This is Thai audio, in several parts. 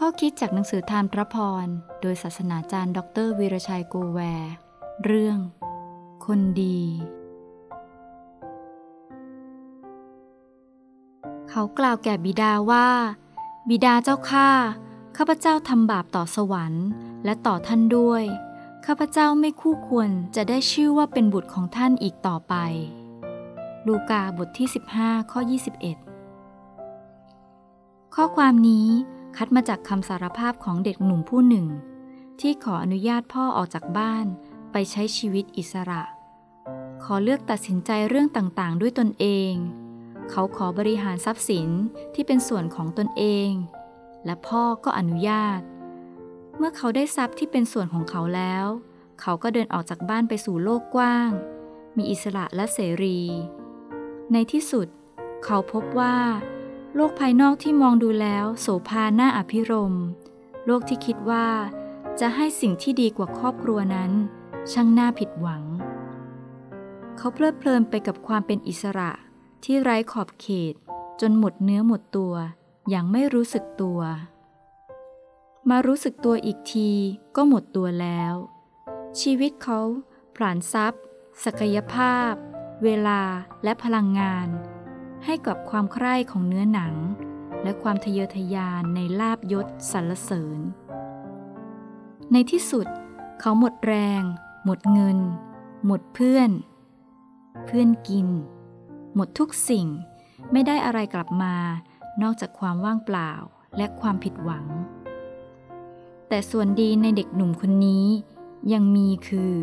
ข้อคิดจากหนังสือทานพระพร โดยศาสนาจารย์ ดรวีรชัยโกแวร์ เรื่อง คนดี เขากล่าวแก่บิดาว่า บิดาเจ้าข้าข้าพเจ้าทำบาปต่อสวรรค์และต่อท่านด้วย ข้าพเจ้าไม่คู่ควรจะได้ชื่อว่าเป็นบุตรของท่านอีกต่อไป ลูกาบทที่ 15 ข้อ 21 ข้อความนี้ คัดมาจากคำสารภาพของเด็กหนุ่มผู้หนึ่ง ที่ขออนุญาตพ่อออกจากบ้านไปใช้ชีวิตอิสระ ขอเลือกตัดสินใจเรื่องต่างๆ ด้วยตนเอง เขาขอบริหารทรัพย์สินที่เป็นส่วนของตนเอง และพ่อก็อนุญาต เมื่อเขาได้ทรัพย์ที่เป็นส่วนของเขาแล้ว เขาก็เดินออกจากบ้านไปสู่โลกกว้าง มีอิสระและเสรี ในที่สุด เขาพบว่า โลกภายนอกที่มองดูแล้วโสภาหน้าอภิรม โลกที่คิดว่า จะให้สิ่งที่ดีกว่าครอบครัวนั้น ช่างน่าผิดหวัง เขาเพลิดเพลินไปกับความเป็นอิสระที่ไร้ขอบเขต จนหมดเนื้อหมดตัว อย่างไม่รู้สึกตัว มารู้สึกตัวอีกทีก็หมดตัวแล้ว ชีวิตเขาผลานทรัพย์ ศักยภาพ เวลาและพลังงาน ให้กับความใคร่ของเนื้อหนัง และความทะเยอทะยานในลาบยศสรรเสริญ ในที่สุดเขาหมดแรง หมดเงิน หมดเพื่อน เพื่อนกิน หมดทุกสิ่งไม่ได้อะไรกลับมานอกจากความว่างเปล่าและความผิดหวัง แต่ส่วนดีในเด็กหนุ่มคนนี้ยังมีคือ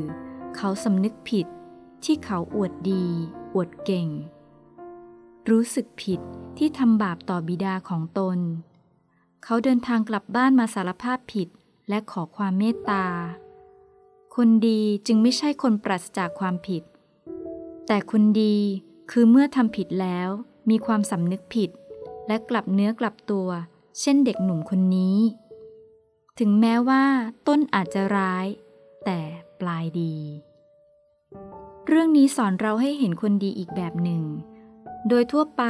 เขาสำนึกผิดที่เขาอวดดี อวดเก่ง รู้สึกผิดที่ทำบาปต่อบิดาของตน เขาเดินทางกลับบ้านมาสารภาพผิดและขอความเมตตา คนดีจึงไม่ใช่คนปราศจากความผิด แต่คนดีคือเมื่อทำผิดแล้วมีความสำนึกผิด และกลับเนื้อกลับตัว เช่นเด็กหนุ่มคนนี้ ถึงแม้ว่าต้นอาจจะร้าย แต่ปลายดี เรื่องนี้สอนเราให้เห็นคนดีอีกแบบหนึ่ง โดยทั่วไป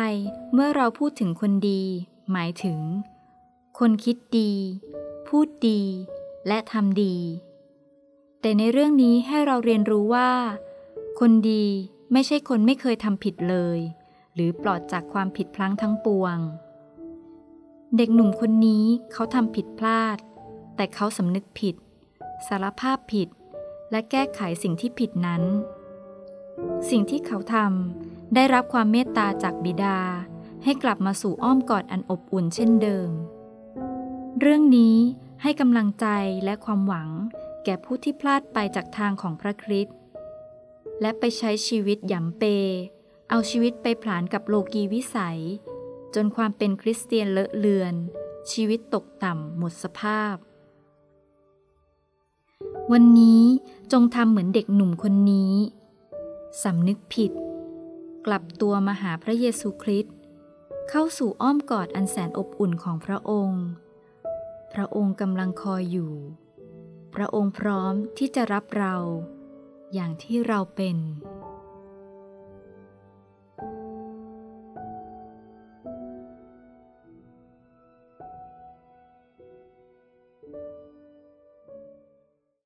เมื่อเราพูดถึงคนดี หมายถึง คนคิดดี พูดดี และทำดี แต่ในเรื่องนี้ให้เราเรียนรู้ว่า คนดีไม่ใช่คนไม่เคยทำผิดเลย หรือปลอดจากความผิดพลั้งทั้งปวง เด็กหนุ่มคนนี้เขาทำผิดพลาด แต่เขาสำนึกผิด สารภาพผิด และแก้ไขสิ่งที่ผิดนั้น สิ่งที่เขาทำได้รับความเมตตาจากบิดา ให้กลับมาสู่อ้อมกอดอันอบอุ่นเช่นเดิม เรื่องนี้ให้กำลังใจและความหวังแก่ผู้ที่พลาดไปจากทางของพระคริสต์และไปใช้ชีวิตหยำเป เอาชีวิตไปผลานกับโลกีวิสัย จนความเป็นคริสเตียนเลอะเลือน ชีวิตตกต่ำหมดสภาพ วันนี้จงทำเหมือนเด็กหนุ่มคนนี้ สำนึกผิด กลับตัวมาหาพระเยซูคริสต์เข้าสู่อ้อมกอดอันแสนอบอุ่นของพระองค์ พระองค์กำลังคอยอยู่ พระองค์พร้อมที่จะรับเรา อย่างที่เราเป็น